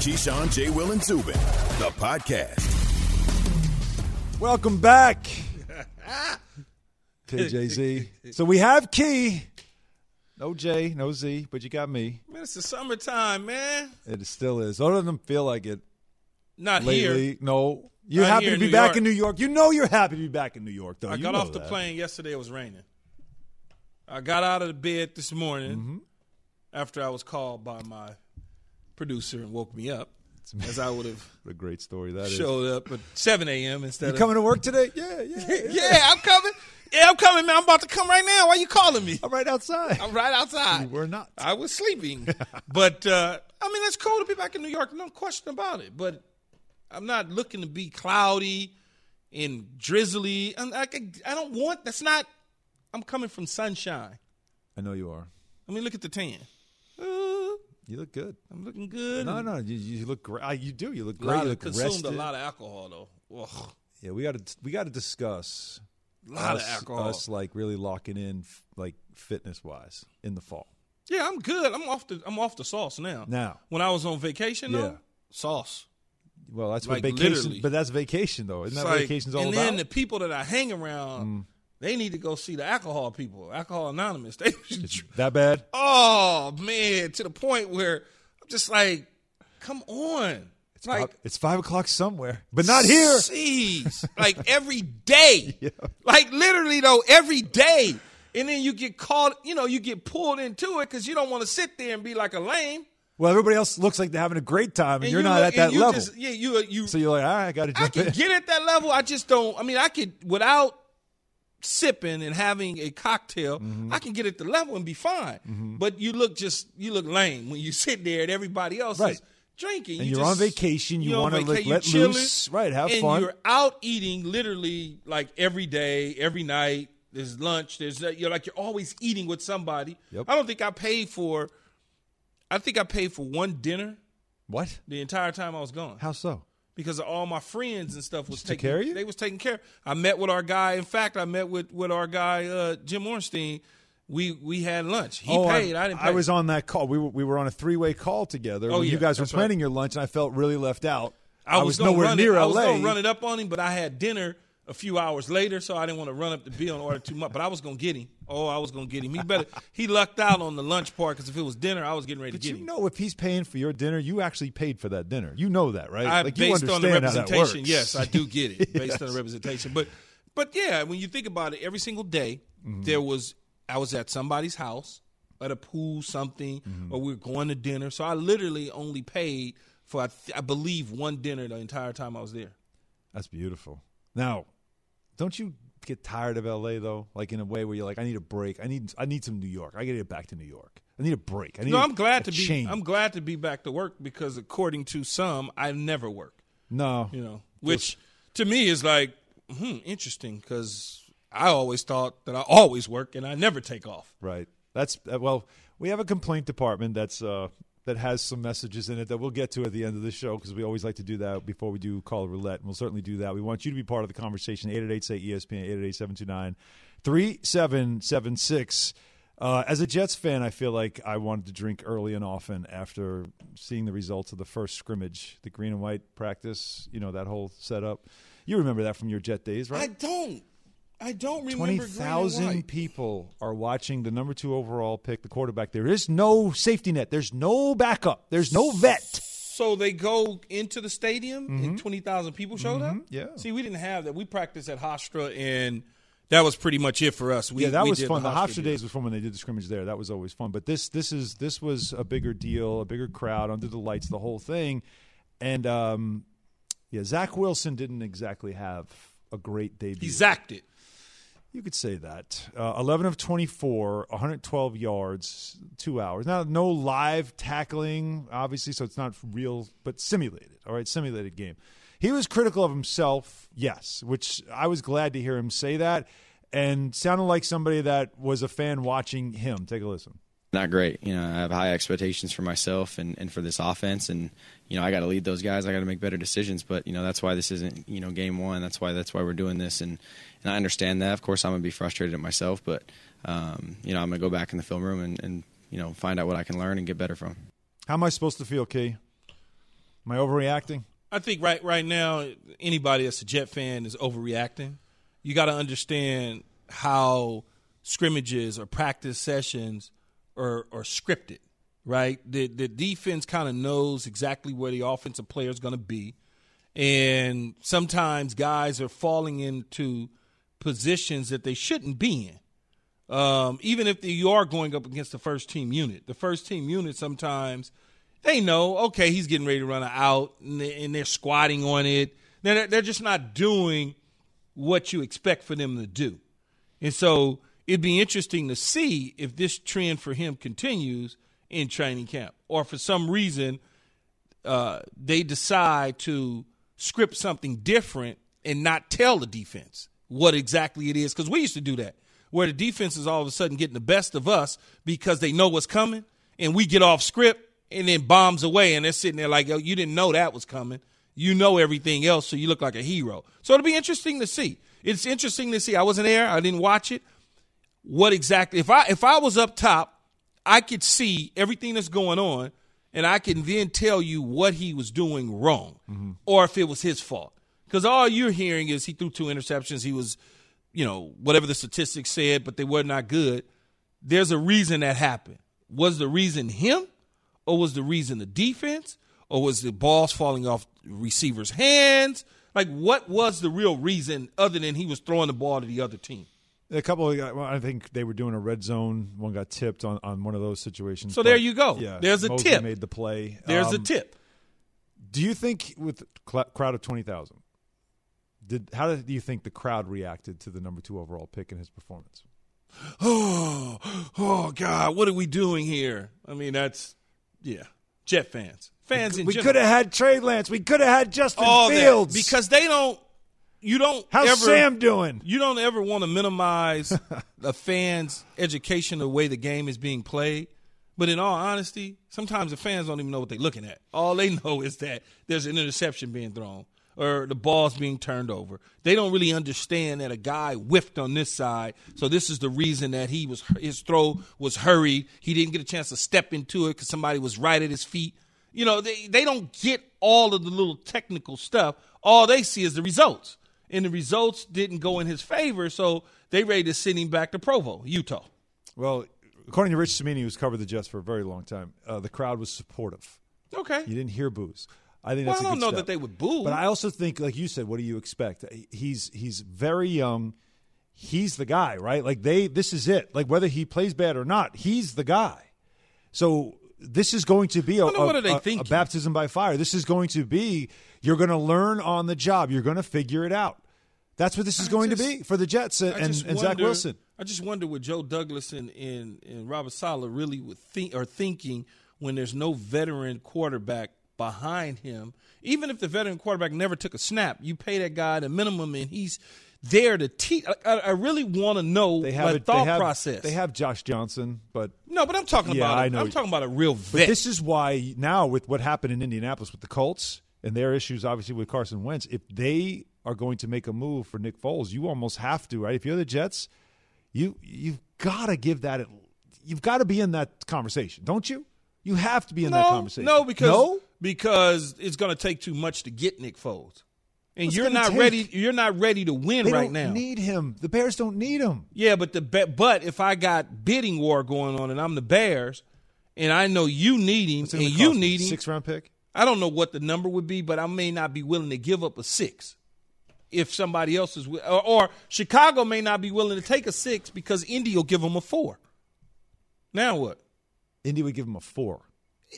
Keyshawn, J. Will, and Zubin, the podcast. Welcome back, KJZ. So we have Key. No J, no Z, but you got me. Man, it's the summertime, man. It still is. Other than feel like it Not lately. here. No. You're Not happy to be New back York. in New York. You know you're happy to be back in New York, though. I You got off the that. plane yesterday. It was raining. I got out of the bed this morning Mm-hmm. after I was called by my producer and woke me up, as I would have What a great story that is. showed up at 7 a.m. instead You of coming to work today? Yeah, yeah. yeah. yeah, I'm coming. Yeah, I'm coming, man. I'm about to come right now. Why are you calling me? I'm right outside. I'm right outside. We're not. I was sleeping. but uh, I mean, it's cool to be back in New York, no question about it. But I'm not looking to be cloudy and drizzly. I'm, I, I don't want. That's not. I'm coming from sunshine. I know you are. I mean, look at the tan. Uh, You look good. I'm looking good. No, no, you, you look great. You do. You look great. You look consumed rested. a lot of alcohol though. Ugh, Yeah, we got to we got to discuss a lot us, of alcohol. us like really locking in like fitness wise in the fall. Yeah, I'm good. I'm off the. I'm off the sauce now. Now, When I was on vacation, Yeah. though, sauce. well, that's Like, what vacation, literally. but that's vacation though. Isn't that like- vacation's all and about? Mm. then the people that I hang around, they need to go see the alcohol people, Alcohol Anonymous. They, that bad? oh man, to the point where I'm just like, come on, it's like. Five- it's five o'clock somewhere, but not here. Jeez, like every day, like literally though, every day, and then you get caught. You know, you get pulled into it because you don't want to sit there and be like a lame. Well, everybody else looks like they're having a great time, and, And you're you not look- at that you level. just- yeah, you you so you're like, all right, I got to I can in. get at that level. I just don't. I mean, I could without sipping and having a cocktail. Mm-hmm. I can get at the level and be fine. But you look just you look lame when you sit there and everybody else Right. is drinking. And You you're just- on vacation, you wanna let- let chilling, loose, right, have and fun. You're out eating literally like every day, every night. There's lunch. There's you're like you're always eating with somebody. Yep. I don't think I paid for. I think I paid for one dinner What? the entire time I was gone How so? Because of all my friends and stuff was Just taking care of you? They was taking care. I met with our guy. In fact, I met with with our guy uh, Jim Ornstein. We we had lunch. He oh, paid. I, didn't. Pay. I was on that call. We were we were on a three way call together. Oh, when you guys were that's right. planning your lunch, and I felt really left out. I was, gonna nowhere near it, I LA. was gonna run it up on him, but I had dinner a few hours later, so I didn't want to run up the bill and order too much. But I was gonna get him. Oh, I was gonna get him. He better. he lucked out on the lunch part because if it was dinner, I was getting ready But to get you him. know, if he's paying for your dinner, you actually paid for that dinner. You know that, right? I, like you based on the understand how that representation, yes, I do get it based on the representation. But but yeah, when you think about it, every single day Mm-hmm. there was I was at somebody's house at a pool, something, Mm-hmm. or we were going to dinner. So I literally only paid for I, th- I believe one dinner the entire time I was there. That's beautiful. Now, don't you get tired of LA though? Like in a way where you're like, I need a break. I need I need some New York. I got to get back to New York. I need a break. I need No, i I'm glad to be. change. I'm glad to be back to work because according to some, I never work. no, You know, which to me is like hmm, interesting because I always thought that I always work and I never take off. Right. That's uh, well. We have a complaint department that's uh, that has some messages in it that we'll get to at the end of the show because we always like to do that before we do call roulette, and we'll certainly do that. We want you to be part of the conversation. Eight eight eight say ESPN. Eight eight eight seven two nine three seven seven six. Uh, as a Jets fan, I feel like I wanted to drink early and often after seeing the results of the first scrimmage, the green and white practice. You know that whole setup. You remember that from your Jet days, right? I don't. I don't remember Twenty thousand people are watching the number two overall pick, the quarterback. There is no safety net. There's no backup. There's no vet. So they go into the stadium and twenty thousand people showed up. Mm-hmm. yeah. See, we didn't have that. We practiced at Hofstra, and that was pretty much it for us. We, yeah, that was fun. The Hofstra Hofstra days was fun when they did the scrimmage there. That was always fun. But this this is this was a bigger deal, a bigger crowd under the lights, the whole thing. And um, yeah, Zach Wilson didn't exactly have a great debut. He zacked it. You could say that. Uh, 11 of 24, 112 yards, two hours. Now, no live tackling, obviously, so it's not real, but simulated. All right, simulated game. He was critical of himself, yes, which I was glad to hear him say that, and sounded like somebody that was a fan watching him. Take a listen. Not great. You know, I have high expectations for myself and, and for this offense, and you know, I got to lead those guys. I got to make better decisions. But you know, that's why this isn't you know game one. That's why that's why we're doing this, and and I understand that. Of course, I'm gonna be frustrated at myself, but um, you know, I'm gonna go back in the film room and, and you know find out what I can learn and get better from. How am I supposed to feel, Key? Am I overreacting? I think right right now anybody that's a Jet fan is overreacting. You got to understand how scrimmages or practice sessions are scripted, right? The the defense kind of knows exactly where the offensive player is going to be, and sometimes guys are falling into positions that they shouldn't be in. Um, even if you are going up against the first team unit, the first team unit sometimes they know, okay, he's getting ready to run out, and they're squatting on it. They're, they're just not doing what you expect for them to do. And so it'd be interesting to see if this trend for him continues in training camp, or for some reason uh, they decide to script something different and not tell the defense what exactly it is. Because we used to do that, where the defense is all of a sudden getting the best of us because they know what's coming, and we get off script and then bombs away, and they're sitting there like, oh, you didn't know that was coming. You know everything else, so you look like a hero. So it'll be interesting to see. It's interesting to see. I wasn't there. I didn't watch it. What exactly? If I if I was up top, I could see everything that's going on, and I can then tell you what he was doing wrong, mm-hmm. or if it was his fault. Because all you're hearing is he threw two interceptions. He was, you know, whatever the statistics said, but they were not good. There's a reason that happened. Was the reason him? or was the reason the defense, or was the balls falling off receivers' hands? Like, what was the real reason other than he was throwing the ball to the other team? A couple of I think they were doing a red zone. One got tipped on, on one of those situations. So there you go. Yeah, there's a Mosley tip. Made the play. There's um, a tip. Do you think with a crowd of twenty thousand, did how do you think the crowd reacted to the number two overall pick and his performance? Oh, oh God, what are we doing here? I mean, that's yeah, Jet fans, fans we, in we could have had Trey Lance. We could have had Justin All Fields that, because they don't. You don't. How's ever, Sam doing? You don't ever want to minimize a fan's education of the way the game is being played. But in all honesty, sometimes the fans don't even know what they're looking at. All they know is that there's an interception being thrown or the ball's being turned over. They don't really understand that a guy whiffed on this side, so this is the reason that he was his throw was hurried. He didn't get a chance to step into it because somebody was right at his feet. You know, they they don't get all of the little technical stuff. All they see is the results, and the results didn't go in his favor, so they ready to send him back to Provo, Utah. Well, according to Rich Cimini, who's covered the Jets for a very long time, uh, the crowd was supportive. Okay, you didn't hear boos. I think well, that's. I don't know step. that they would boo, but I also think, like you said, what do you expect? He's he's very young. He's the guy, right? Like they, this is it. Like whether he plays bad or not, he's the guy. So this is going to be a, a, a, a baptism by fire. This is going to be you're going to learn on the job. You're going to figure it out. That's what this is going just, to be for the Jets and, and, wonder, Zach Wilson. I just wonder what Joe Douglas and, and, and Robert Saleh really would think are thinking when there's no veteran quarterback behind him. Even if the veteran quarterback never took a snap, you pay that guy the minimum, and he's there to teach. I, I, really want to know they have a thought they have, process. They have Josh Johnson, but no, but I'm talking yeah, about. I know. I'm talking about a real vet. But this is why now with what happened in Indianapolis with the Colts and their issues, obviously with Carson Wentz, if they are going to make a move for Nick Foles, you almost have to, right? If you're the Jets, you you've got to give that. You've got to be in that conversation, don't you? You have to be in no, that conversation. No, because no? because it's going to take too much to get Nick Foles. And What's you're not take? ready. You're not ready to win they right don't now. Need him? The Bears don't need him. Yeah, but the but if I got bidding war going on and I'm the Bears, and I know you need him and you need him, six round pick. I don't know what the number would be, but I may not be willing to give up a six if somebody else is, or, or Chicago may not be willing to take a six because Indy will give them a four. Now what? Indy would give him a four.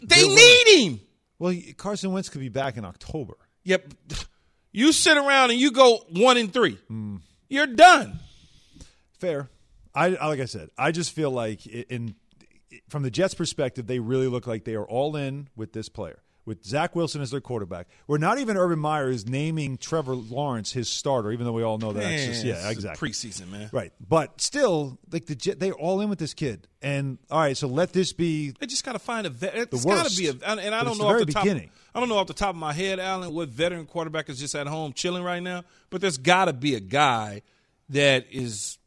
They need him. Well, Carson Wentz could be back in October. Yep. You sit around and you go one and three. Mm. You're done. Fair. I like I said. I just feel like in, from the Jets' perspective, they really look like they are all in with this player with Zach Wilson as their quarterback. We're not even Urban Meyer is naming Trevor Lawrence his starter, even though we all know that. Man, just, yeah, exactly. Preseason, man. Right, but still, like the they're all in with this kid. And all right, so let this be. They just got to find a vet. It's got to be a. And I don't know off the, the top. Beginning. I don't know off the top of my head, Alan, what veteran quarterback is just at home chilling right now. But there's got to be a guy that is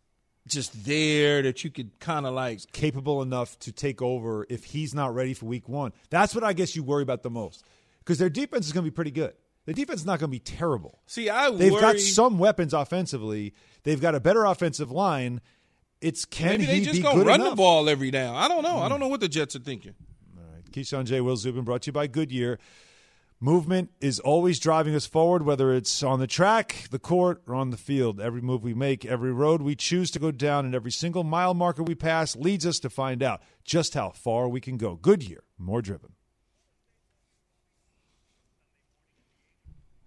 just there that you could kind of like capable enough to take over if he's not ready for week one. That's what I guess you worry about the most because their defense is going to be pretty good. The defense is not going to be terrible. See, I worry They've worry, got some weapons offensively. They've got a better offensive line. It's can Maybe they he just be gonna run enough? the ball every down. I don't know. Hmm. I don't know what the Jets are thinking. All right, Keyshawn J. Will Zubin brought to you by Goodyear. Movement is always driving us forward, whether it's on the track, the court, or on the field. Every move we make, every road we choose to go down, and every single mile marker we pass leads us to find out just how far we can go. Goodyear, more driven.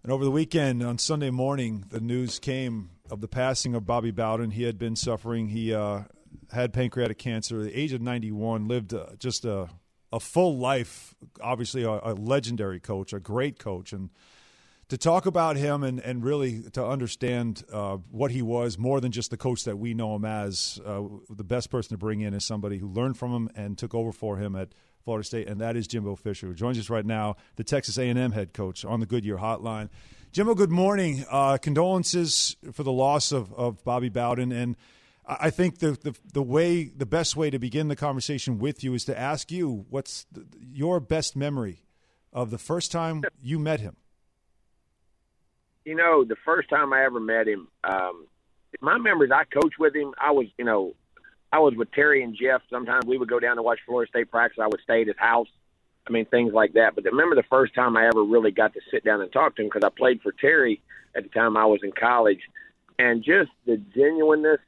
And over the weekend, on Sunday morning, the news came of the passing of Bobby Bowden. He had been suffering. He uh, had pancreatic cancer. At the age of 91, lived uh, just a, a full life. Obviously, a, a legendary coach, a great coach. And to talk about him and, and really to understand uh, what he was more than just the coach that we know him as, uh, the best person to bring in is somebody who learned from him and took over for him at Florida State, and that is Jimbo Fisher, who joins us right now, the Texas A&M head coach on the Goodyear Hotline. Jimbo, good morning. Uh, condolences for the loss of, of Bobby Bowden, and I think the, the the way the best way to begin the conversation with you is to ask you what's the, your best memory of the first time you met him. you know, the first time I ever met him, um, my memories, I coached with him. I was, you know, I was with Terry and Jeff. Sometimes we would go down to watch Florida State practice. I would stay at his house. I mean, things like that. But remember the first time I ever really got to sit down and talk to him because I played for Terry at the time I was in college. And just the genuineness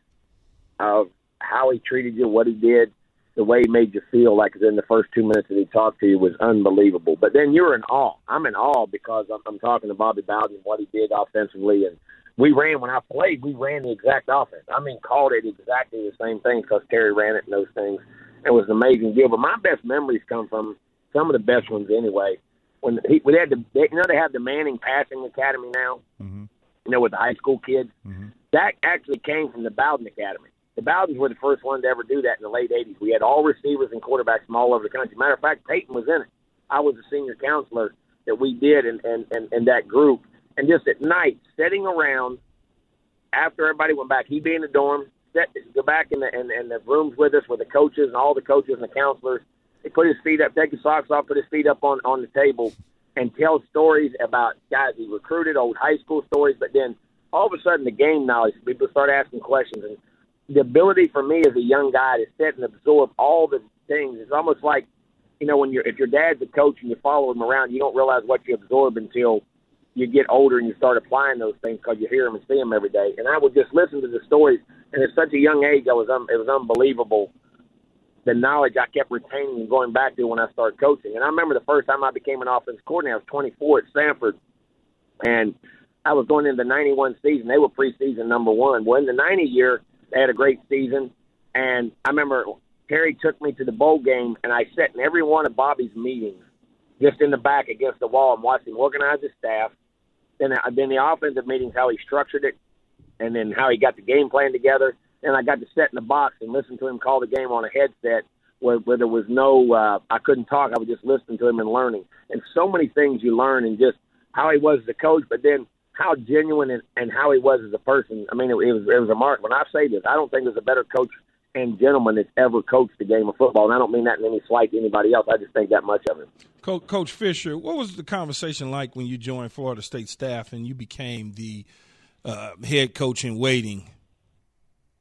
of how he treated you, what he did, the way he made you feel like in the first two minutes that he talked to you was unbelievable. But then you're in awe. I'm in awe because I'm, I'm talking to Bobby Bowden and what he did offensively. And we ran, when I played, we ran the exact offense. I mean, called it exactly the same thing because Terry ran it and those things. It was an amazing deal. But my best memories come from some of the best ones anyway. When he, we had the, they, you know, they have the Manning Passing Academy now, Mm-hmm. you know, with the high school kids. Mm-hmm. That actually came from the Bowden Academy. The Bowdens were the first one to ever do that in the late 80s. We had all receivers and quarterbacks from all over the country. Matter of fact, Peyton was in it. I was a senior counselor that we did in, in, in, in that group. And just at night, sitting around after everybody went back, he'd be in the dorm, sit, go back in the, in, in the rooms with us with the coaches and all the coaches and the counselors. He put his feet up, take his socks off, put his feet up on, on the table, and tell stories about guys he recruited, old high school stories. But then all of a sudden, the game knowledge, people start asking questions. And the ability for me as a young guy to sit and absorb all the things, it's almost like, you know, when you're if your dad's a coach and you follow him around, you don't realize what you absorb until you get older and you start applying those things because you hear them and see them every day. And I would just listen to the stories, and at such a young age, I was um, it was unbelievable the knowledge I kept retaining and going back to when I started coaching. And I remember the first time I became an offensive coordinator, I was 24 at Samford, and I was going into the 91 season. They were preseason number one. Well, in the 90 year, they had a great season, and I remember Terry took me to the bowl game, and I sat in every one of Bobby's meetings, just in the back against the wall, and watched him organize his staff. Then, then the offensive meetings, how he structured it, and then how he got the game plan together. And I got to sit in the box and listen to him call the game on a headset where, where there was no, uh, I couldn't talk. I was just listening to him and learning. And so many things you learn and just how he was as a coach, but then how genuine and, and how he was as a person. I mean, it, it was it was remarkable. When I say this, I don't think there's a better coach and gentleman that's ever coached the game of football. And I don't mean that in any slight to anybody else. I just think that much of him. Coach, Coach Fisher, what was the conversation like when you joined Florida State staff and you became the uh, head coach in waiting?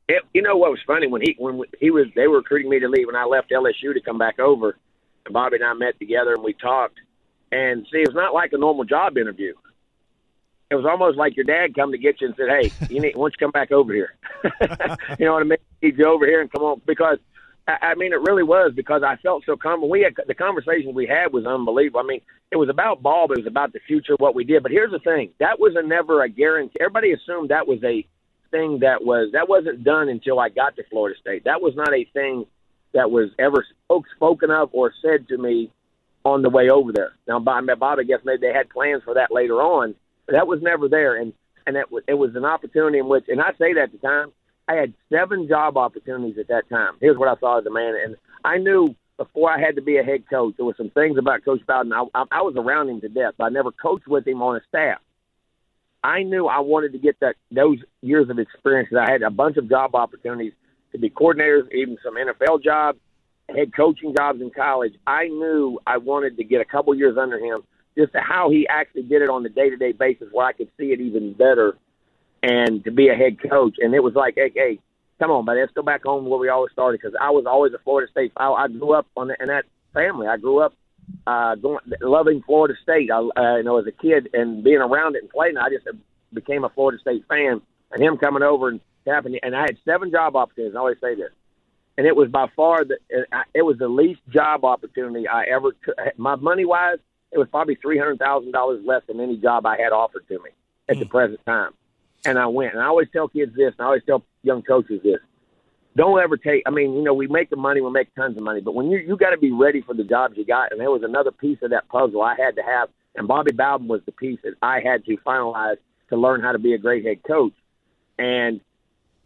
It, you know what was funny when he when he was they were recruiting me to leave when I left LSU to come back over. And Bobby and I met together and we talked. And see, it was not like a normal job interview. It was almost like your dad come to get you and said, "Hey, you need, why don't you come back over here?" you know what I mean? Need you over here and come on because I, I mean it really was because I felt so comfortable. We had the conversation we had was unbelievable. I mean, it was about ball, but it was about the future, what we did. But here's the thing: that was a never a guarantee. Everybody assumed that was a thing that was that wasn't done until I got to Florida State. That was not a thing that was ever spoke, spoken of or said to me on the way over there. Now, Bob, Bob, I guess maybe they had plans for that later on, that was never there. And and it, it was an opportunity in which, and I say that at the time, I had seven job opportunities at that time. Here's what I saw as a man, and I knew before I had to be a head coach, there were some things about Coach Bowden. I, I, I was around him to death, but I never coached with him on a staff. I knew I wanted to get that those years of experience. I had a bunch of job opportunities to be coordinators, even some NFL jobs, head coaching jobs in college. I knew I wanted to get a couple years under him just how he actually did it on the day to day basis, where I could see it even better, and to be a head coach. And it was like, hey, hey come on, buddy, let's go back home where we always started because I was always a Florida State. I, I grew up on the, in that family. I grew up uh, going, loving Florida State. I, uh, you know, as a kid and being around it and playing, I just became a Florida State fan. And him coming over and happening, and I had seven job opportunities. I always say this, and it was by far the it was the least job opportunity I ever took. My money wise, it was probably three hundred thousand dollars less than any job I had offered to me at mm. the present time. And I went, and I always tell kids this, and I always tell young coaches this: don't ever take. I mean, you know, we make the money, we make tons of money, but when you you got to be ready for the jobs you got. And there was another piece of that puzzle I had to have, and Bobby Bowden was the piece that I had to finalize to learn how to be a great head coach. And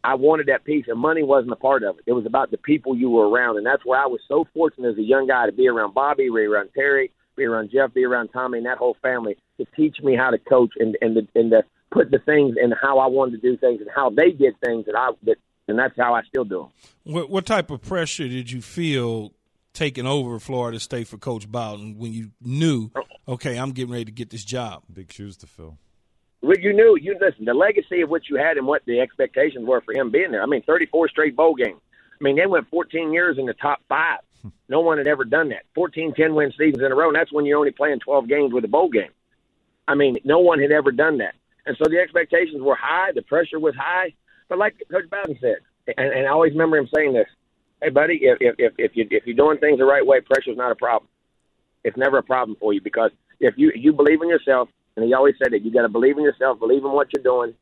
I wanted that piece, and money wasn't a part of it. It was about the people you were around, and that's where I was so fortunate as a young guy to be around Bobby, around Terry, be around Jeff, be around Tommy, and that whole family to teach me how to coach and and the, and to put the things and how I wanted to do things and how they did things that I that and that's how I still do them. What, what type of pressure did you feel taking over Florida State for Coach Bowden when you knew, okay, I'm getting ready to get this job? Big shoes to fill. Well, you knew, you listen, the legacy of what you had and what the expectations were for him being there. I mean, 34 straight bowl games. I mean, they went 14 years in the top five. No one had ever done that. 14 10 win seasons in a row, and that's when you're only playing 12 games with a bowl game. I mean, no one had ever done that. And so the expectations were high, the pressure was high. But like Coach Bowden said, and, and I always remember him saying this, "Hey, buddy, if if if you if you're doing things the right way, pressure's not a problem. It's never a problem for you because if you you believe in yourself, and he always said that you got to believe in yourself, believe in what you're doing,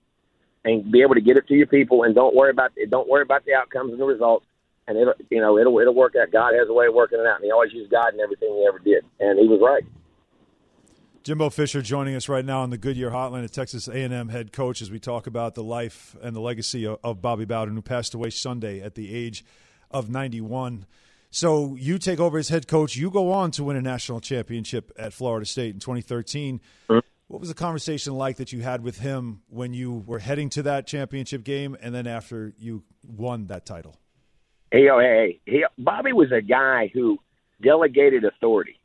and be able to get it to your people, and don't worry about don't worry about the outcomes and the results, and it'll you know it'll it'll work out. God has a way of working it out, and he always used God in everything he ever did, and he was right. Jimbo Fisher joining us right now on the Goodyear Hotline, a Texas A&M head coach, as we talk about the life and the legacy of, of Bobby Bowden, who passed away Sunday at the age of 91. So you take over as head coach. You go on to win a national championship at Florida State in 2013. Mm-hmm. What was the conversation like that you had with him when you were heading to that championship game, and then after you won that title? Hey, hey, Bobby was a guy who delegated authority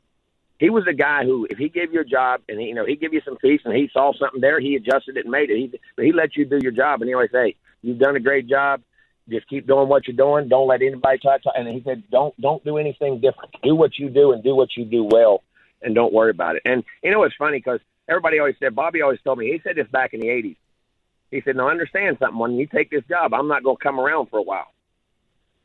he was a guy who, if he gave you a job and he, you know he give you some peace and he saw something there, he adjusted it and made it. He he let you do your job, and he always say, "You've done a great job. Just keep doing what you're doing. Don't let anybody try to." And he said, "Don't don't do anything different. Do what you do and do what you do well, and don't worry about it." And you know it's funny because everybody always said Bobby always told me he said this back in the '80s. He said, "Now understand something. When you take this job, I'm not going to come around for a while."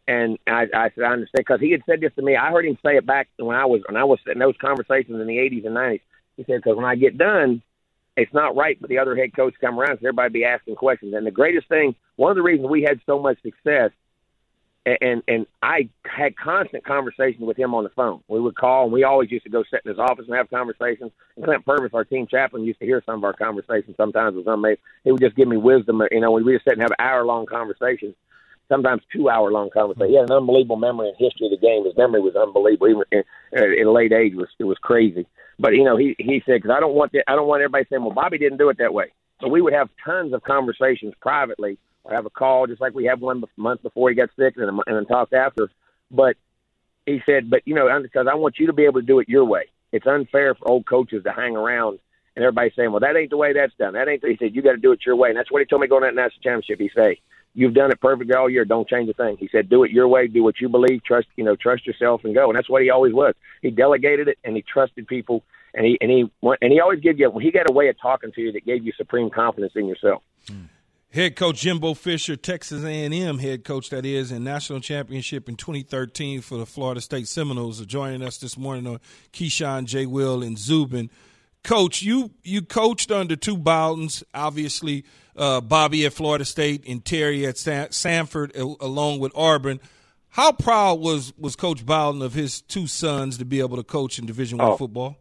And I, I said, I understand because he had said this to me. I heard him say it back when I was when I was in those conversations in the '80s and '90s. He said, because when I get done, it's not right for the other head coach to come around because everybody be asking questions. And the greatest thing, one of the reasons we had so much success, and and I had constant conversations with him on the phone. We would call, and we always used to go sit in his office and have conversations. And Clint Purvis, our team chaplain, used to hear some of our conversations. Sometimes with some, he would just give me wisdom. You know, we would just sit and have hour long conversations sometimes two hour long conversation. He had an unbelievable memory and history of the game. His memory was unbelievable. Even in, in late age, it was it was crazy. But you know, he he said because I don't want the, I don't want everybody saying, well, Bobby didn't do it that way. So we would have tons of conversations privately, or have a call just like we had one month before he got sick, and and then talk after. But he said, but you know, because I want you to be able to do it your way. It's unfair for old coaches to hang around and everybody saying, well, that ain't the way that's done. That ain't. The, he said, you got to do it your way, and that's what he told me going to that national championship. He say, you've done it perfectly all year. Don't change a thing. He said, do it your way. Do what you believe. Trust, you know, trust yourself and go. And that's what he always was. He delegated it and he trusted people. And he and he and he always gave you. He got a way of talking to you that gave you supreme confidence in yourself. Mm. Head coach Jimbo Fisher, Texas A&M head coach that is, in national championship in 2013 for the Florida State Seminoles, are joining us this morning on Keyshawn, J. Will, and Zubin. Coach, you you coached under two Bowdens, obviously uh, Bobby at Florida State and Terry at San- Samford, along with Auburn. How proud was was Coach Bowden of his two sons to be able to coach in Division One oh. football?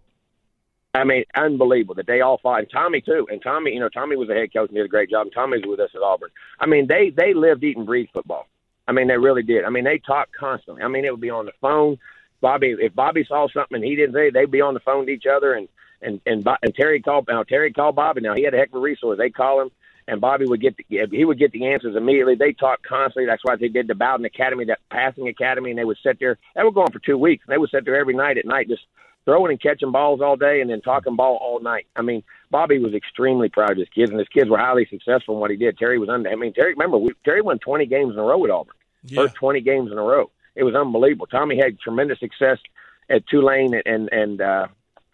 I mean, unbelievable that they all fought, and Tommy too. And Tommy, you know, Tommy was a head coach and did a great job. And Tommy's with us at Auburn. I mean, they they lived, eat, and breathed football. I mean, they really did. I mean, they talked constantly. I mean, it would be on the phone. Bobby, if Bobby saw something and he didn't say, they'd be on the phone to each other. And and and, and Terry called now Terry called Bobby. Now he had a heck of a resource. They call him, and Bobby would get the, he would get the answers immediately. They talked constantly. That's why they did the Bowden Academy, that passing academy, and they would sit there. They were going for two weeks. And they would sit there every night at night, just throwing and catching balls all day and then talking ball all night. I mean, Bobby was extremely proud of his kids, and his kids were highly successful in what he did. Terry was under. I mean, Terry. Remember, we, Terry won 20 games in a row with Auburn. Yeah. First 20 games in a row. It was unbelievable. Tommy had tremendous success at Tulane and and uh,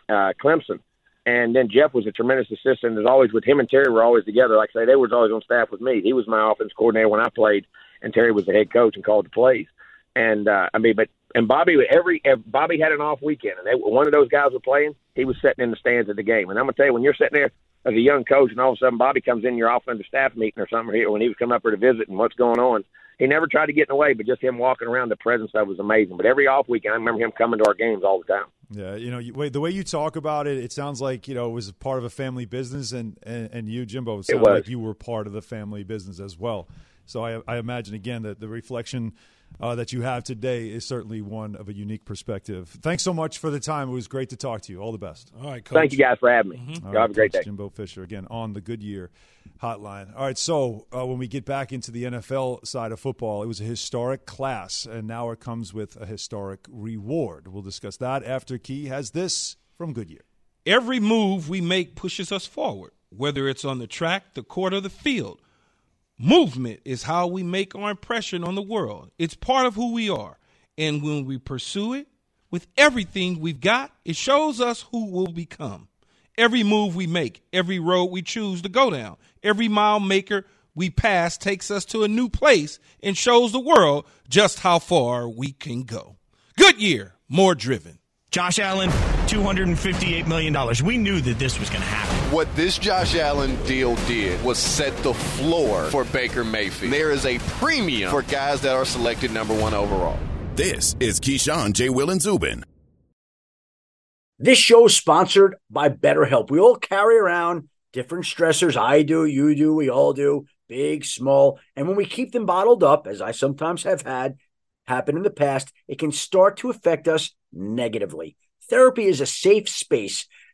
uh, Clemson. And then Jeff was a tremendous assistant. As always, with him and Terry were always together. Like I say, they was always on staff with me. He was my offense coordinator when I played, and Terry was the head coach and called the plays. And uh, I mean, but and Bobby every Bobby had an off weekend, and they, one of those guys were playing. He was sitting in the stands at the game. And I'm gonna tell you, when you're sitting there as a young coach, and all of a sudden Bobby comes in your offensive staff meeting or something, or when he was coming up here to visit and what's going on, he never tried to get in the way, but just him walking around, the presence of was amazing. But every off weekend, I remember him coming to our games all the time. Yeah, you know, you, wait, the way you talk about it, it sounds like you know it was part of a family business, and and, and you, Jimbo, it sounded like you were part of the family business as well. So I, I imagine again that the reflection uh, that you have today is certainly one of a unique perspective. Thanks so much for the time. It was great to talk to you. All the best. All right, coach. Thank you guys for having me. All Y'all right, have a great Coach day. Jimbo Fisher again on the Goodyear Hotline. All right, so uh, when we get back into the NFL side of football, it was a historic class, and now it comes with a historic reward. We'll discuss that after Key has this from Goodyear. Every move we make pushes us forward, whether it's on the track, the court, or the field. Movement is how we make our impression on the world. It's part of who we are. And when we pursue it with everything we've got, it shows us who we'll become. Every move we make, every road we choose to go down, every mile maker we pass takes us to a new place and shows the world just how far we can go. Goodyear, more driven. Josh Allen, $258 million. We knew that this was going to happen. What this Josh Allen deal did was set the floor for Baker Mayfield. There is a premium for guys that are selected number one overall. This is Keyshawn, J. Will, and Zubin. This show is sponsored by BetterHelp. We all carry around different stressors. I do, you do, we all do, big, small. And when we keep them bottled up, as I sometimes have had happen in the past, it can start to affect us negatively. Therapy is a safe space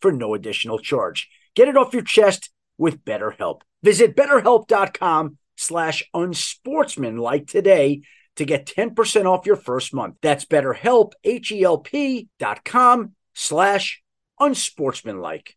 for no additional charge. Get it off your chest with BetterHelp. Visit betterhelp.com slash unsportsmanlike today to get 10% off your first month. That's betterhelp, H-E-L-P dot com slash unsportsmanlike.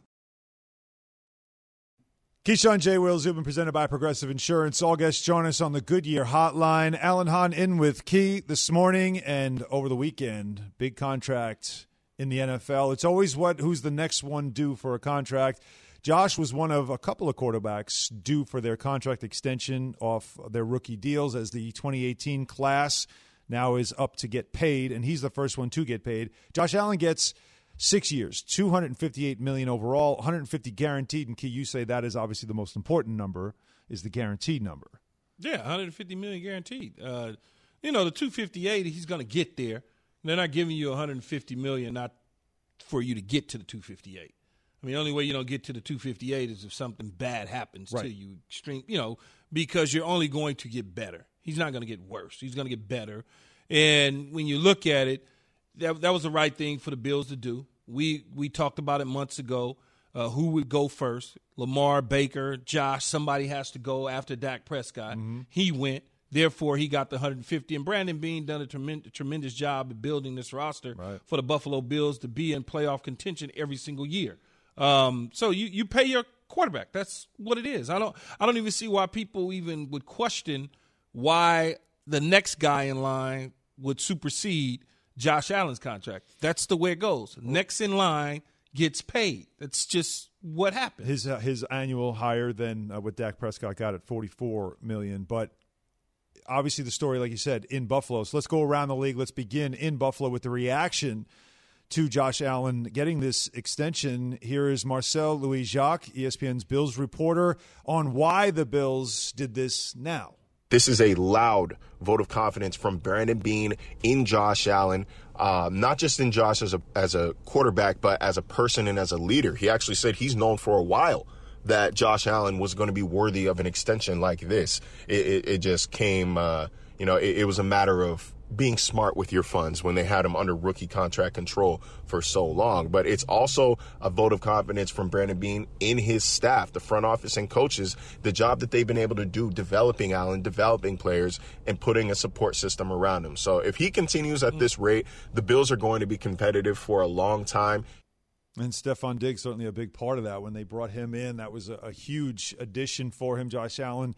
Keyshawn J. Will Zubin presented by Progressive Insurance. All guests join us on the Goodyear Hotline. Alan Hahn in with Key this morning and over the weekend. Big contract in the NFL. It's always what who's the next one due for a contract. Josh was one of a couple of quarterbacks due for their contract extension off their rookie deals as the 2018 class now is up to get paid, and he's the first one to get paid. Josh Allen gets six years, 258 million overall, 150 guaranteed. And Key, you say that is obviously the most important number is the guaranteed number. Yeah, 150 million guaranteed. Uh, you know, the 258, he's going to get there. They're not giving you 150 million not for you to get to the 258. I mean, the only way you don't get to the 258 is if something bad happens Right. to you, extreme, you know, because you're only going to get better. He's not going to get worse. He's going to get better. And when you look at it, that that was the right thing for the Bills to do. We we talked about it months ago. Uh, who would go first? Lamar, Baker, Josh. Somebody has to go after Dak Prescott. He went. Therefore, he got the 150. And Brandon Beane done a tremendous, tremendous job of building this roster for the Buffalo Bills to be in playoff contention every single year. Um, so you you pay your quarterback. That's what it is. I don't I don't even see why people even would question why the next guy in line would supersede Josh Allen's contract. That's the way it goes. Next in line gets paid. That's just what happened. His uh, his annual higher than uh, what Dak Prescott got at 44 million, but obviously the story, like you said, in Buffalo. So let's go around the league. Let's begin in Buffalo with the reaction to Josh Allen getting this extension. Here is Marcel Louis Jacques, ESPN's Bills reporter, on why the Bills did this now. This is a loud vote of confidence from Brandon Beane in Josh Allen, um, not just in Josh as a as a quarterback, but as a person and as a leader. He actually said he's known for a while that Josh Allen was going to be worthy of an extension like this. It, it, it just came, uh, you know, it, it was a matter of being smart with your funds when they had him under rookie contract control for so long. But it's also a vote of confidence from Brandon Beane in his staff, the front office and coaches, the job that they've been able to do developing Allen, developing players, and putting a support system around him. So if he continues at mm. this rate, the Bills are going to be competitive for a long time. And Stefon Diggs certainly a big part of that. When they brought him in, that was a, a huge addition for him. Josh Allen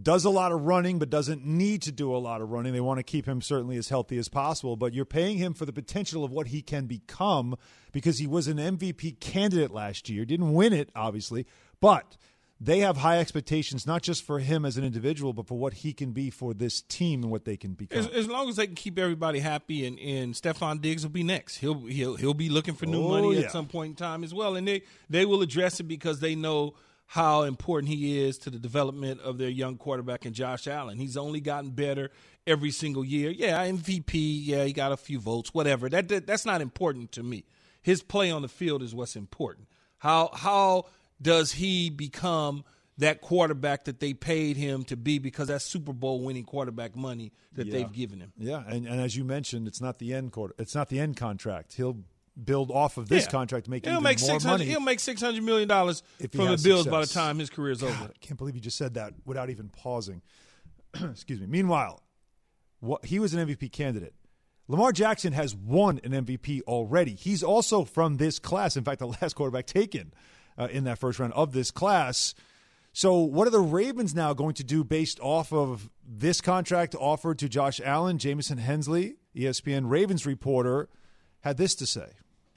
does a lot of running, but doesn't need to do a lot of running. They want to keep him certainly as healthy as possible, but you're paying him for the potential of what he can become because he was an MVP candidate last year. Didn't win it, obviously, but they have high expectations, not just for him as an individual, but for what he can be for this team and what they can become. As, as long as they can keep everybody happy, and, and Stefon Diggs will be next. He'll he'll he'll be looking for new Oh, money yeah. at some point in time as well, and they they will address it because they know how important he is to the development of their young quarterback and Josh Allen. He's only gotten better every single year. Yeah, MVP. Yeah, he got a few votes. Whatever. That, that that's not important to me. His play on the field is what's important. How how does he become that quarterback that they paid him to be because that's Super Bowl winning quarterback money that Yeah. they've given him. Yeah, and, and as you mentioned, it's not the end quarter. It's not the end contract. He'll build off of this Yeah. contract to make he'll make more 600 money. He'll make six hundred million dollars from the Bills by the time his career's over. God, I can't believe you just said that without even pausing. Excuse me. Meanwhile, what, he was an MVP candidate. Lamar Jackson has won an MVP already. He's also from this class. In fact, the last quarterback taken uh, in that first round of this class. So, what are the Ravens now going to do based off of this contract offered to Josh Allen? Jamison Hensley, ESPN Ravens reporter, had this to say.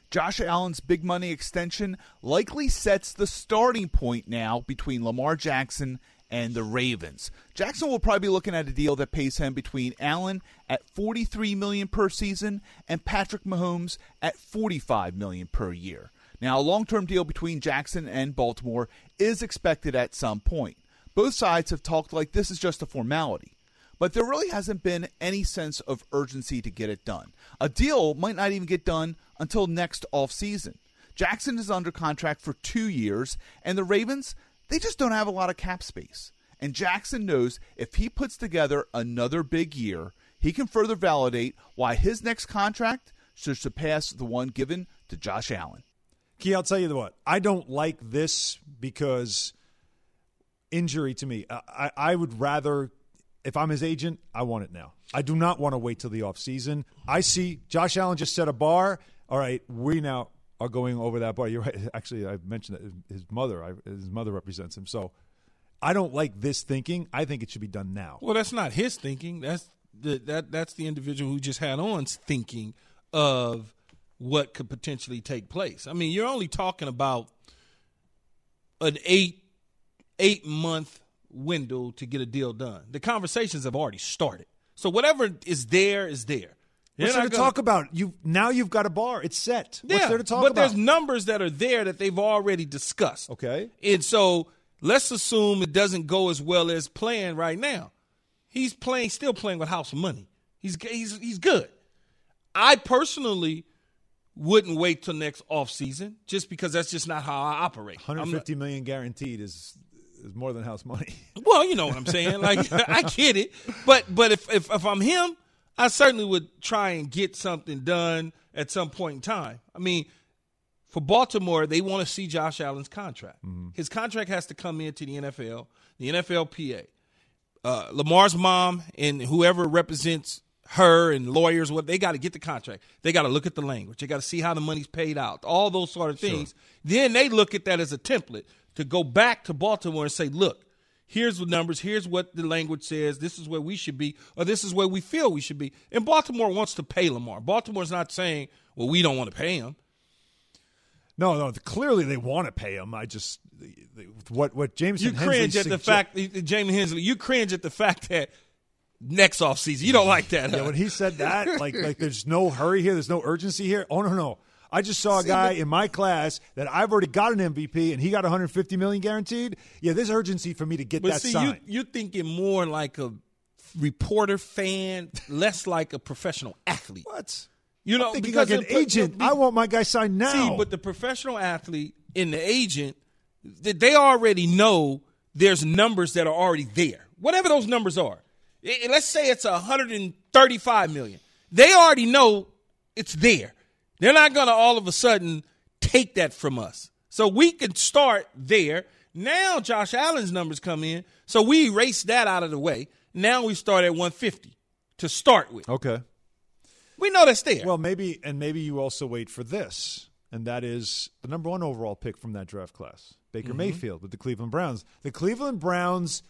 Josh Allen's big money extension likely sets the starting point now between Lamar Jackson and the Ravens. Jackson will probably be looking at a deal that pays him between Allen at 43 million per season and Patrick Mahomes at 45 million per year. Now, a long-term deal between Jackson and Baltimore is expected at some point. Both sides have talked like this is just a formality but there really hasn't been any sense of urgency to get it done. A deal might not even get done until next offseason. Jackson is under contract for two years, and the Ravens, they just don't have a lot of cap space. And Jackson knows if he puts together another big year, he can further validate why his next contract should surpass the one given to Josh Allen. Key, I'll tell you what. I don't like this because injury to me. I, I I would rather, if I'm his agent, I want it now. I do not want to wait till the offseason. I see Josh Allen just set a bar. All right, we now are going over that bar. You're right. Actually, I mentioned that his mother, I, his mother represents him. So I don't like this thinking. I think it should be done now. Well, that's not his thinking. That's the, that that's the individual who just had on's thinking of what could potentially take place. I mean, you're only talking about an eight eight month window to get a deal done. The conversations have already started. So whatever is there is there. What's there to gonna- talk about? You now you've got a bar. It's set. What's yeah, there to talk but about? there's numbers that are there that they've already discussed. Okay. And so let's assume it doesn't go as well as planned right now. He's playing, still playing with house money. He's he's he's good. I personally wouldn't wait till next offseason just because that's just not how I operate. I'm not- 150 million guaranteed is is more than house money. well, you know what I'm saying. Like I get it, but but if, if if I'm him, I certainly would try and get something done at some point in time. I mean, for Baltimore, they want to see Josh Allen's contract. His contract has to come into the NFL, the NFLPA. Uh, Lamar's mom and whoever represents her and lawyers, what they got to get the contract. They got to look at the language. They got to see how the money's paid out. All those sort of things. Then they look at that as a template to go back to Baltimore and say, look, here's the numbers. Here's what the language says. This is where we should be, or this is where we feel we should be. And Baltimore wants to pay Lamar. Baltimore's not saying, well, we don't want to pay him. No, no. Clearly, they want to pay him. I just what what James you cringe at the fact, eh, Jamie Hensley. You cringe at the fact that next off season you don't like that. Yeah, when he said that, like like there's no hurry here, there's no urgency here. Oh no, no. I just saw a guy in my class that I've already got an MVP and he got 150 million guaranteed. Yeah, there's urgency for me to get but that see, signed. you, you're thinking more like a reporter fan, less like a professional athlete. What? You know, I'm thinking because like an agent. I want my guy signed now. See, but the professional athlete and the agent, th- they already know there's numbers that are already there. Whatever those numbers are. Let's say it's 135 million. They already know it's there. They're not going to all of a sudden take that from us. So we can start there. Now Josh Allen's numbers come in. So we erase that out of the way. Now we start at 150 to start with. okay. We know that's there. Well, maybe and maybe you also wait for this, and that is the number one overall pick from that draft class, Baker Mm-hmm. Mayfield with the Cleveland Browns. The Cleveland Browns,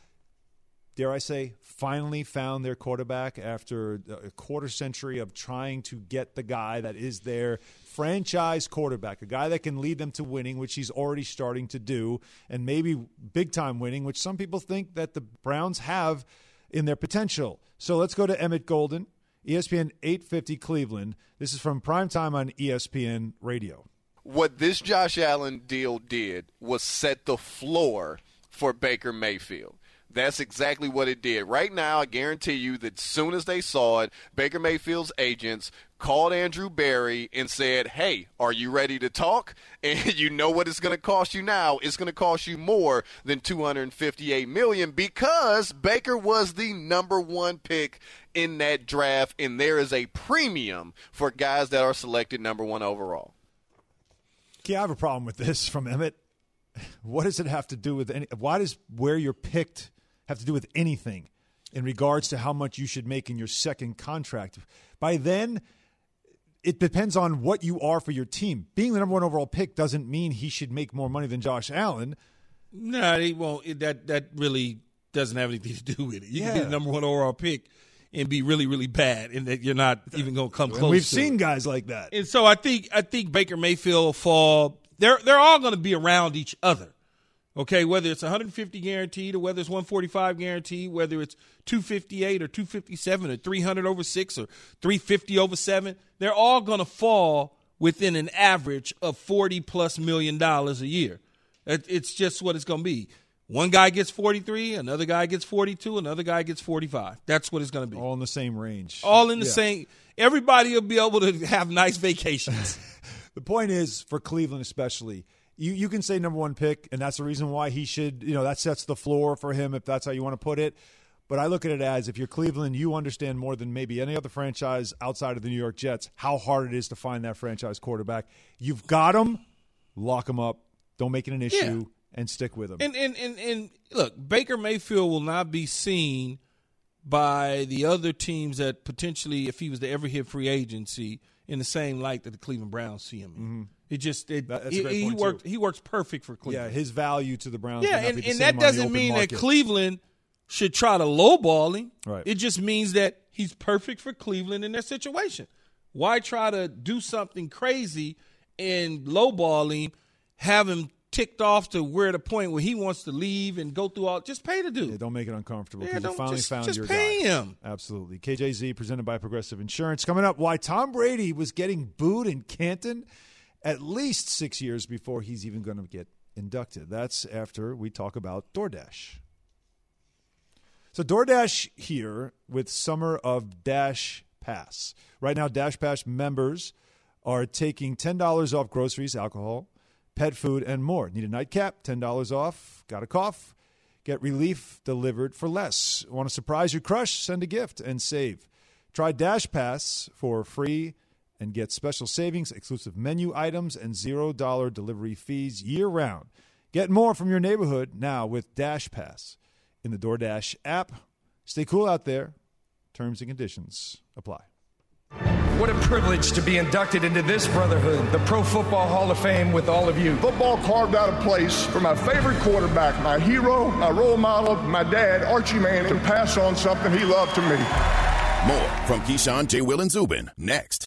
dare I say, finally found their quarterback after a quarter century of trying to get the guy that is their franchise quarterback, a guy that can lead them to winning, which he's already starting to do, and maybe big time winning, which some people think that the Browns have in their potential. So let's go to Emmett Golden. ESPN 850 Cleveland. This is from primetime on ESPN Radio. What this Josh Allen deal did was set the floor for Baker Mayfield. That's exactly what it did. Right now, I guarantee you that as soon as they saw it, Baker Mayfield's agents called Andrew Berry and said, Hey, are you ready to talk? And you know what it's going to cost you now? It's going to cost you more than 258 million because Baker was the number one pick in that draft, and there is a premium for guys that are selected number one overall. Okay, I have a problem with this from Emmett. What does it have to do with any? Why does where you're picked have to do with anything in regards to how much you should make in your second contract? By then, it depends on what you are for your team. Being the number one overall pick doesn't mean he should make more money than Josh Allen. No, they won't. That that really doesn't have anything to do with it. You can be the number one overall pick and be really, really bad, and that you're not even going to come And close. we've seen it. guys like that. and so I think I think Baker Mayfield fall. They're they're all going to be around each other. Okay, whether it's 150 guaranteed or whether it's 145 guaranteed, whether it's 258 or 257 or 300 over six or 350 over seven, they're all going to fall within an average of 40 plus million dollars a year. It's just what it's going to be. One guy gets 43, another guy gets 42, another guy gets 45. That's what it's going to be. All in the same range. All in the Yeah. same. Everybody will be able to have nice vacations. The point is, for Cleveland especially, you, you can say number one pick, and that's the reason why he should, you know, that sets the floor for him if that's how you want to put it. But I look at it as if you're Cleveland, you understand more than maybe any other franchise outside of the New York Jets how hard it is to find that franchise quarterback. You've got him, lock him up, don't make it an issue, and stick with him. And, and and and look, Baker Mayfield will not be seen by the other teams that potentially, if he was to ever hit free agency, in the same light that the Cleveland Browns see him in. Mm-hmm. It just it. That- he, he worked too. he works perfect for yeah, Cleveland. his value to the Browns. Yeah, and, and that doesn't mean market. that Cleveland should try to lowball him. Right. It just means that he's perfect for Cleveland in their situation. Why try to do something crazy and lowball him, have him ticked off to where the point where he wants to leave and go through all just pay the dude. Yeah, don't make it uncomfortable Yeah, because you don't- finally just- found just your pay guy. him. Absolutely. KJZ presented by Progressive Insurance. Coming up, why Tom Brady was getting booed in Canton at least six years before he's even going to get inducted. That's after we talk about DoorDash. So DoorDash here with Summer of Dash Pass. Right now, Dash Pass members are taking $10 off groceries, alcohol, pet food, and more. Need a nightcap? $10 off. Got a cough? Get relief delivered for less. Want to surprise your crush? Send a gift and save. Try Dash Pass for free and get special savings, exclusive menu items, and $0 delivery fees year round. Get more from your neighborhood now with Dash Pass in the DoorDash app. Stay cool out there. Terms and conditions apply. What a privilege to be inducted into this brotherhood, the Pro Football Hall of Fame, with all of you. Football carved out a place for my favorite quarterback, my hero, my role model, my dad, Archie Manning, to pass on something he loved to me. More from Keyshawn, J. Will, and Zubin next.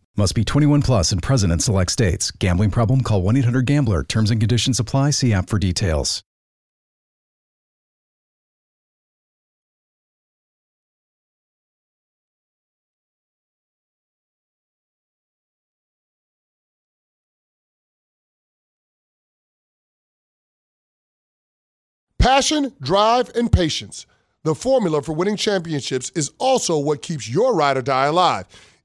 Must be 21 plus and present in select states. Gambling problem? Call 1 800 Gambler. Terms and conditions apply. See app for details. Passion, drive, and patience. The formula for winning championships is also what keeps your ride or die alive.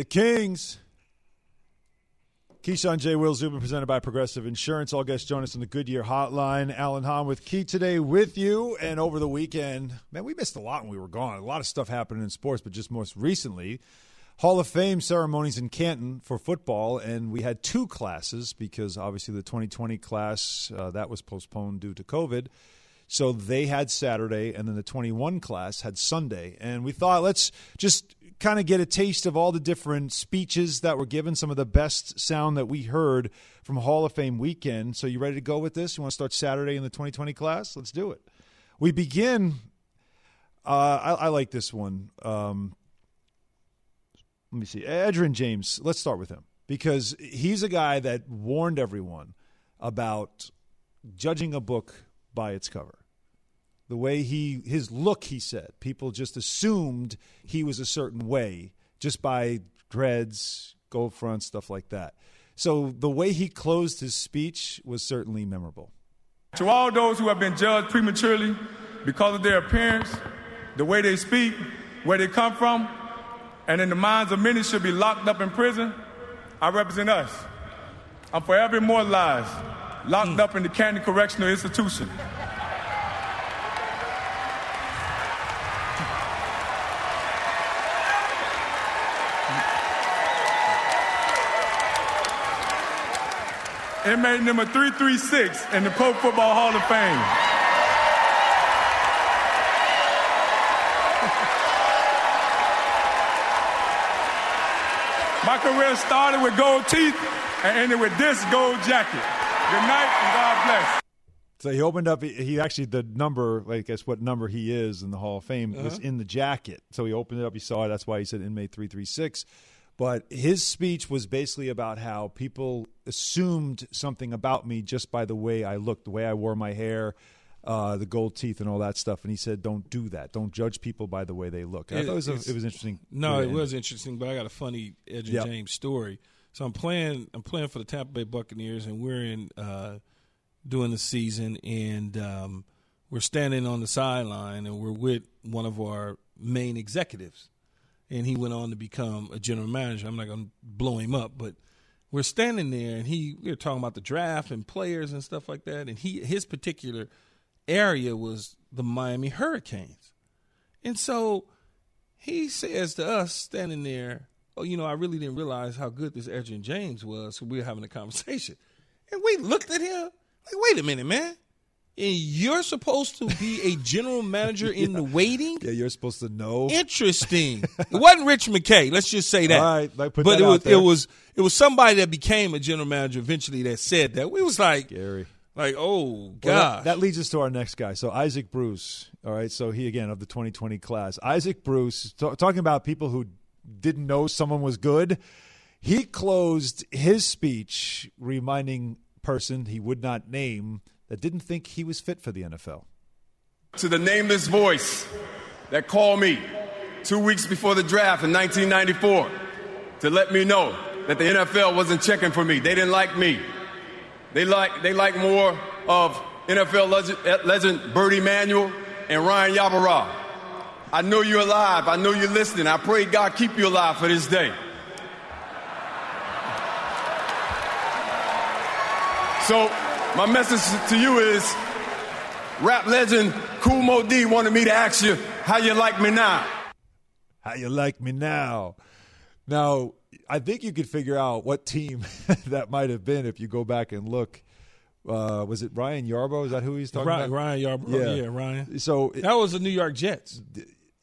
The Kings. Keyshawn J. Will Zubin presented by Progressive Insurance. All guests join us on the Goodyear Hotline. Alan Hahn with Key today with you. And over the weekend, man, we missed a lot when we were gone. A lot of stuff happened in sports, but just most recently, Hall of Fame ceremonies in Canton for football. And we had two classes because obviously the 2020 class, uh, that was postponed due to COVID. So they had Saturday, and then the 21 class had Sunday. And we thought, let's just kind of get a taste of all the different speeches that were given, some of the best sound that we heard from Hall of Fame weekend. So, you ready to go with this? You want to start Saturday in the 2020 class? Let's do it. We begin. Uh, I, I, like this one. Um, let me see. Edgerrin James, let's start with him because he's a guy that warned everyone about judging a book by its cover the way he his look he said. People just assumed he was a certain way just by dreads gold front stuff like that. So the way he closed his speech was certainly memorable. To all those who have been judged prematurely because of their appearance the way they speak where they come from and in the minds of many should be locked up in prison i represent us. I'm forever immortalized locked hmm. up in the canton correctional institution inmate number 336 in the Pro Football Hall of Fame. My career started with gold teeth and ended with this gold jacket. Good night and God bless. So he opened up. He actually the number, I guess, what number he is in the Hall of Fame uh-huh. was in the jacket. So he opened it up. He saw it. That's why he said inmate three three six. But his speech was basically about how people assumed something about me just by the way I looked, the way I wore my hair, uh, the gold teeth, and all that stuff. And he said, "Don't do that. Don't judge people by the way they look." I it, thought it was, a, it was interesting. No, it was interesting. But I got a funny Edge yep. James story. So I'm playing. I'm playing for the Tampa Bay Buccaneers, and we're in uh, doing the season, and um, we're standing on the sideline, and we're with one of our main executives and he went on to become a general manager. I'm not going to blow him up, but we're standing there, and he we were talking about the draft and players and stuff like that. And he his particular area was the Miami Hurricanes, and so he says to us standing there, "Oh, you know, I really didn't realize how good this Edgerrin James was." So we were having a conversation, and we looked at him like, "Wait a minute, man." And you're supposed to be a general manager in yeah. the waiting. Yeah, you're supposed to know. Interesting. it wasn't Rich McKay. Let's just say that. All right, like but that it was there. it was it was somebody that became a general manager eventually that said that. We was like, Gary. Like, oh Well, god, that, that leads us to our next guy. So Isaac Bruce. All right. So he again of the 2020 class. Isaac Bruce t- talking about people who didn't know someone was good. He closed his speech reminding person he would not name that didn't think he was fit for the NFL. To the nameless voice that called me two weeks before the draft in 1994 to let me know that the NFL wasn't checking for me. They didn't like me. They like they like more of NFL legend, legend Bert Emanuel and Ryan Yarborough. I know you're alive. I know you're listening. I pray God keep you alive for this day. So, my message to you is rap legend Cool Moe Dee wanted me to ask you how you like me now. How you like me now? Now, I think you could figure out what team that might have been if you go back and look. Uh, was it Ryan Yarbo? Is that who he's talking Ryan, about? Ryan Yarborough. Yeah. Ryan. So that was the New York Jets.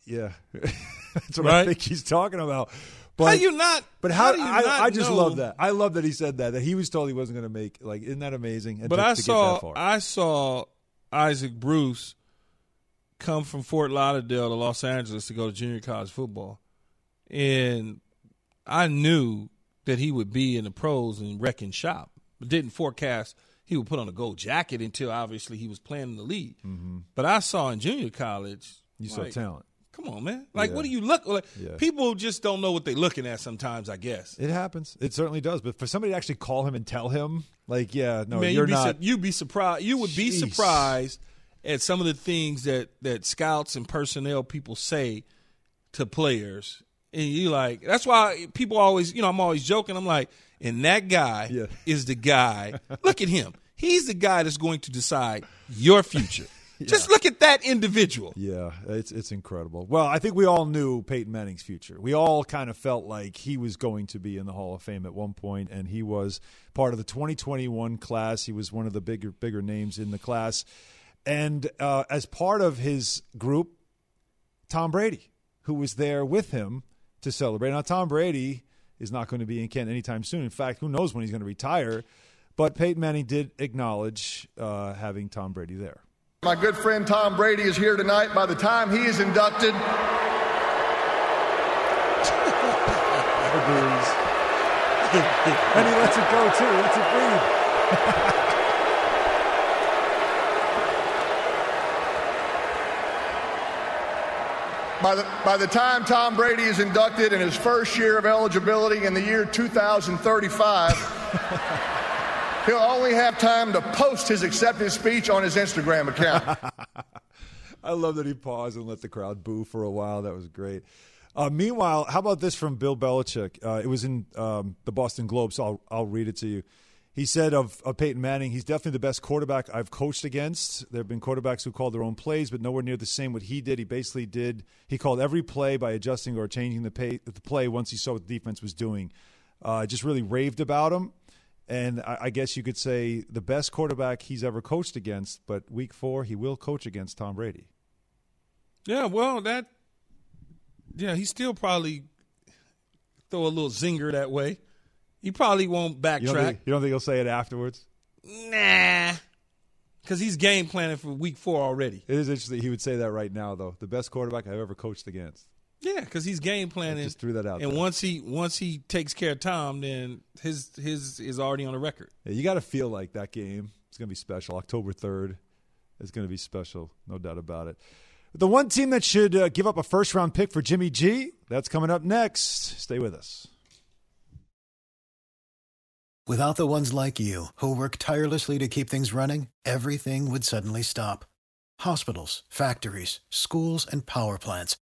Yeah, that's what I think he's talking about. But How you not? But how? do you I, not I just know- love that. I love that he said that. That he was told he wasn't going to make. Like, isn't that amazing? And But to- I to saw. I saw Isaac Bruce come from Fort Lauderdale to Los Angeles to go to junior college football, and I knew that he would be in the pros and wrecking shop, but didn't forecast he would put on a gold jacket until obviously he was playing in the league. But I saw in junior college, Mm-hmm. You saw talent. Come on, man! Like, Yeah. what do you look like? Yeah. People just don't know what they're looking at sometimes. I guess. It happens. It certainly does. But for somebody to actually call him and tell him, like, yeah, no, Man, you're you'd be, not. su- you'd be surprised. You would be surprised at some of the things that that scouts and personnel people say to players, and you like. That's why people always, you know, I'm always joking. I'm like, and that guy is the guy. Look at him. He's the guy that's going to decide your future. Just look at that individual. Yeah, it's it's incredible. Well, I think we all knew Peyton Manning's future. We all kind of felt like he was going to be in the Hall of Fame at one point, and he was part of the 2021 class. He was one of the bigger bigger names in the class, and uh, as part of his group, Tom Brady, who was there with him to celebrate. Now, Tom Brady is not going to be in Kent anytime soon. In fact, who knows when he's going to retire? But Peyton Manning did acknowledge uh, having Tom Brady there. My good friend Tom Brady is here tonight. By the time he is inducted, agrees. and he lets it go too. Lets it breathe. by the, by the time Tom Brady is inducted in his first year of eligibility in the year 2035, he'll only have time to post his acceptance speech on his Instagram account. I love that he paused and let the crowd boo for a while. That was great. Uh, meanwhile, how about this from Bill Belichick? Uh, it was in um, the Boston Globe, so I'll, I'll read it to you. He said of, of Peyton Manning, he's definitely the best quarterback I've coached against. There have been quarterbacks who called their own plays, but nowhere near the same what he did. He basically did, he called every play by adjusting or changing the, pay, the play once he saw what the defense was doing. Uh, just really raved about him. And I, I guess you could say the best quarterback he's ever coached against, but week four, he will coach against Tom Brady. Yeah, well, that. Yeah, he still probably throw a little zinger that way. He probably won't You don't, backtrack. think, you don't think he'll say it afterwards? Nah, because he's game planning for week four already. It is interesting. He would say that right now, though. The best quarterback I've ever coached against. Yeah, because he's game planning. just threw that out And there. once he once he takes care of Tom, then his his is already on the record. Yeah, you got to feel like that game is going to be special. October 3rd is going to be special, no doubt about it. The one team that should uh, give up a first round pick for Jimmy G, that's coming up next. Stay with us. Without the ones like you, who work tirelessly to keep things running, everything would suddenly stop. Hospitals, factories, schools, and power plants,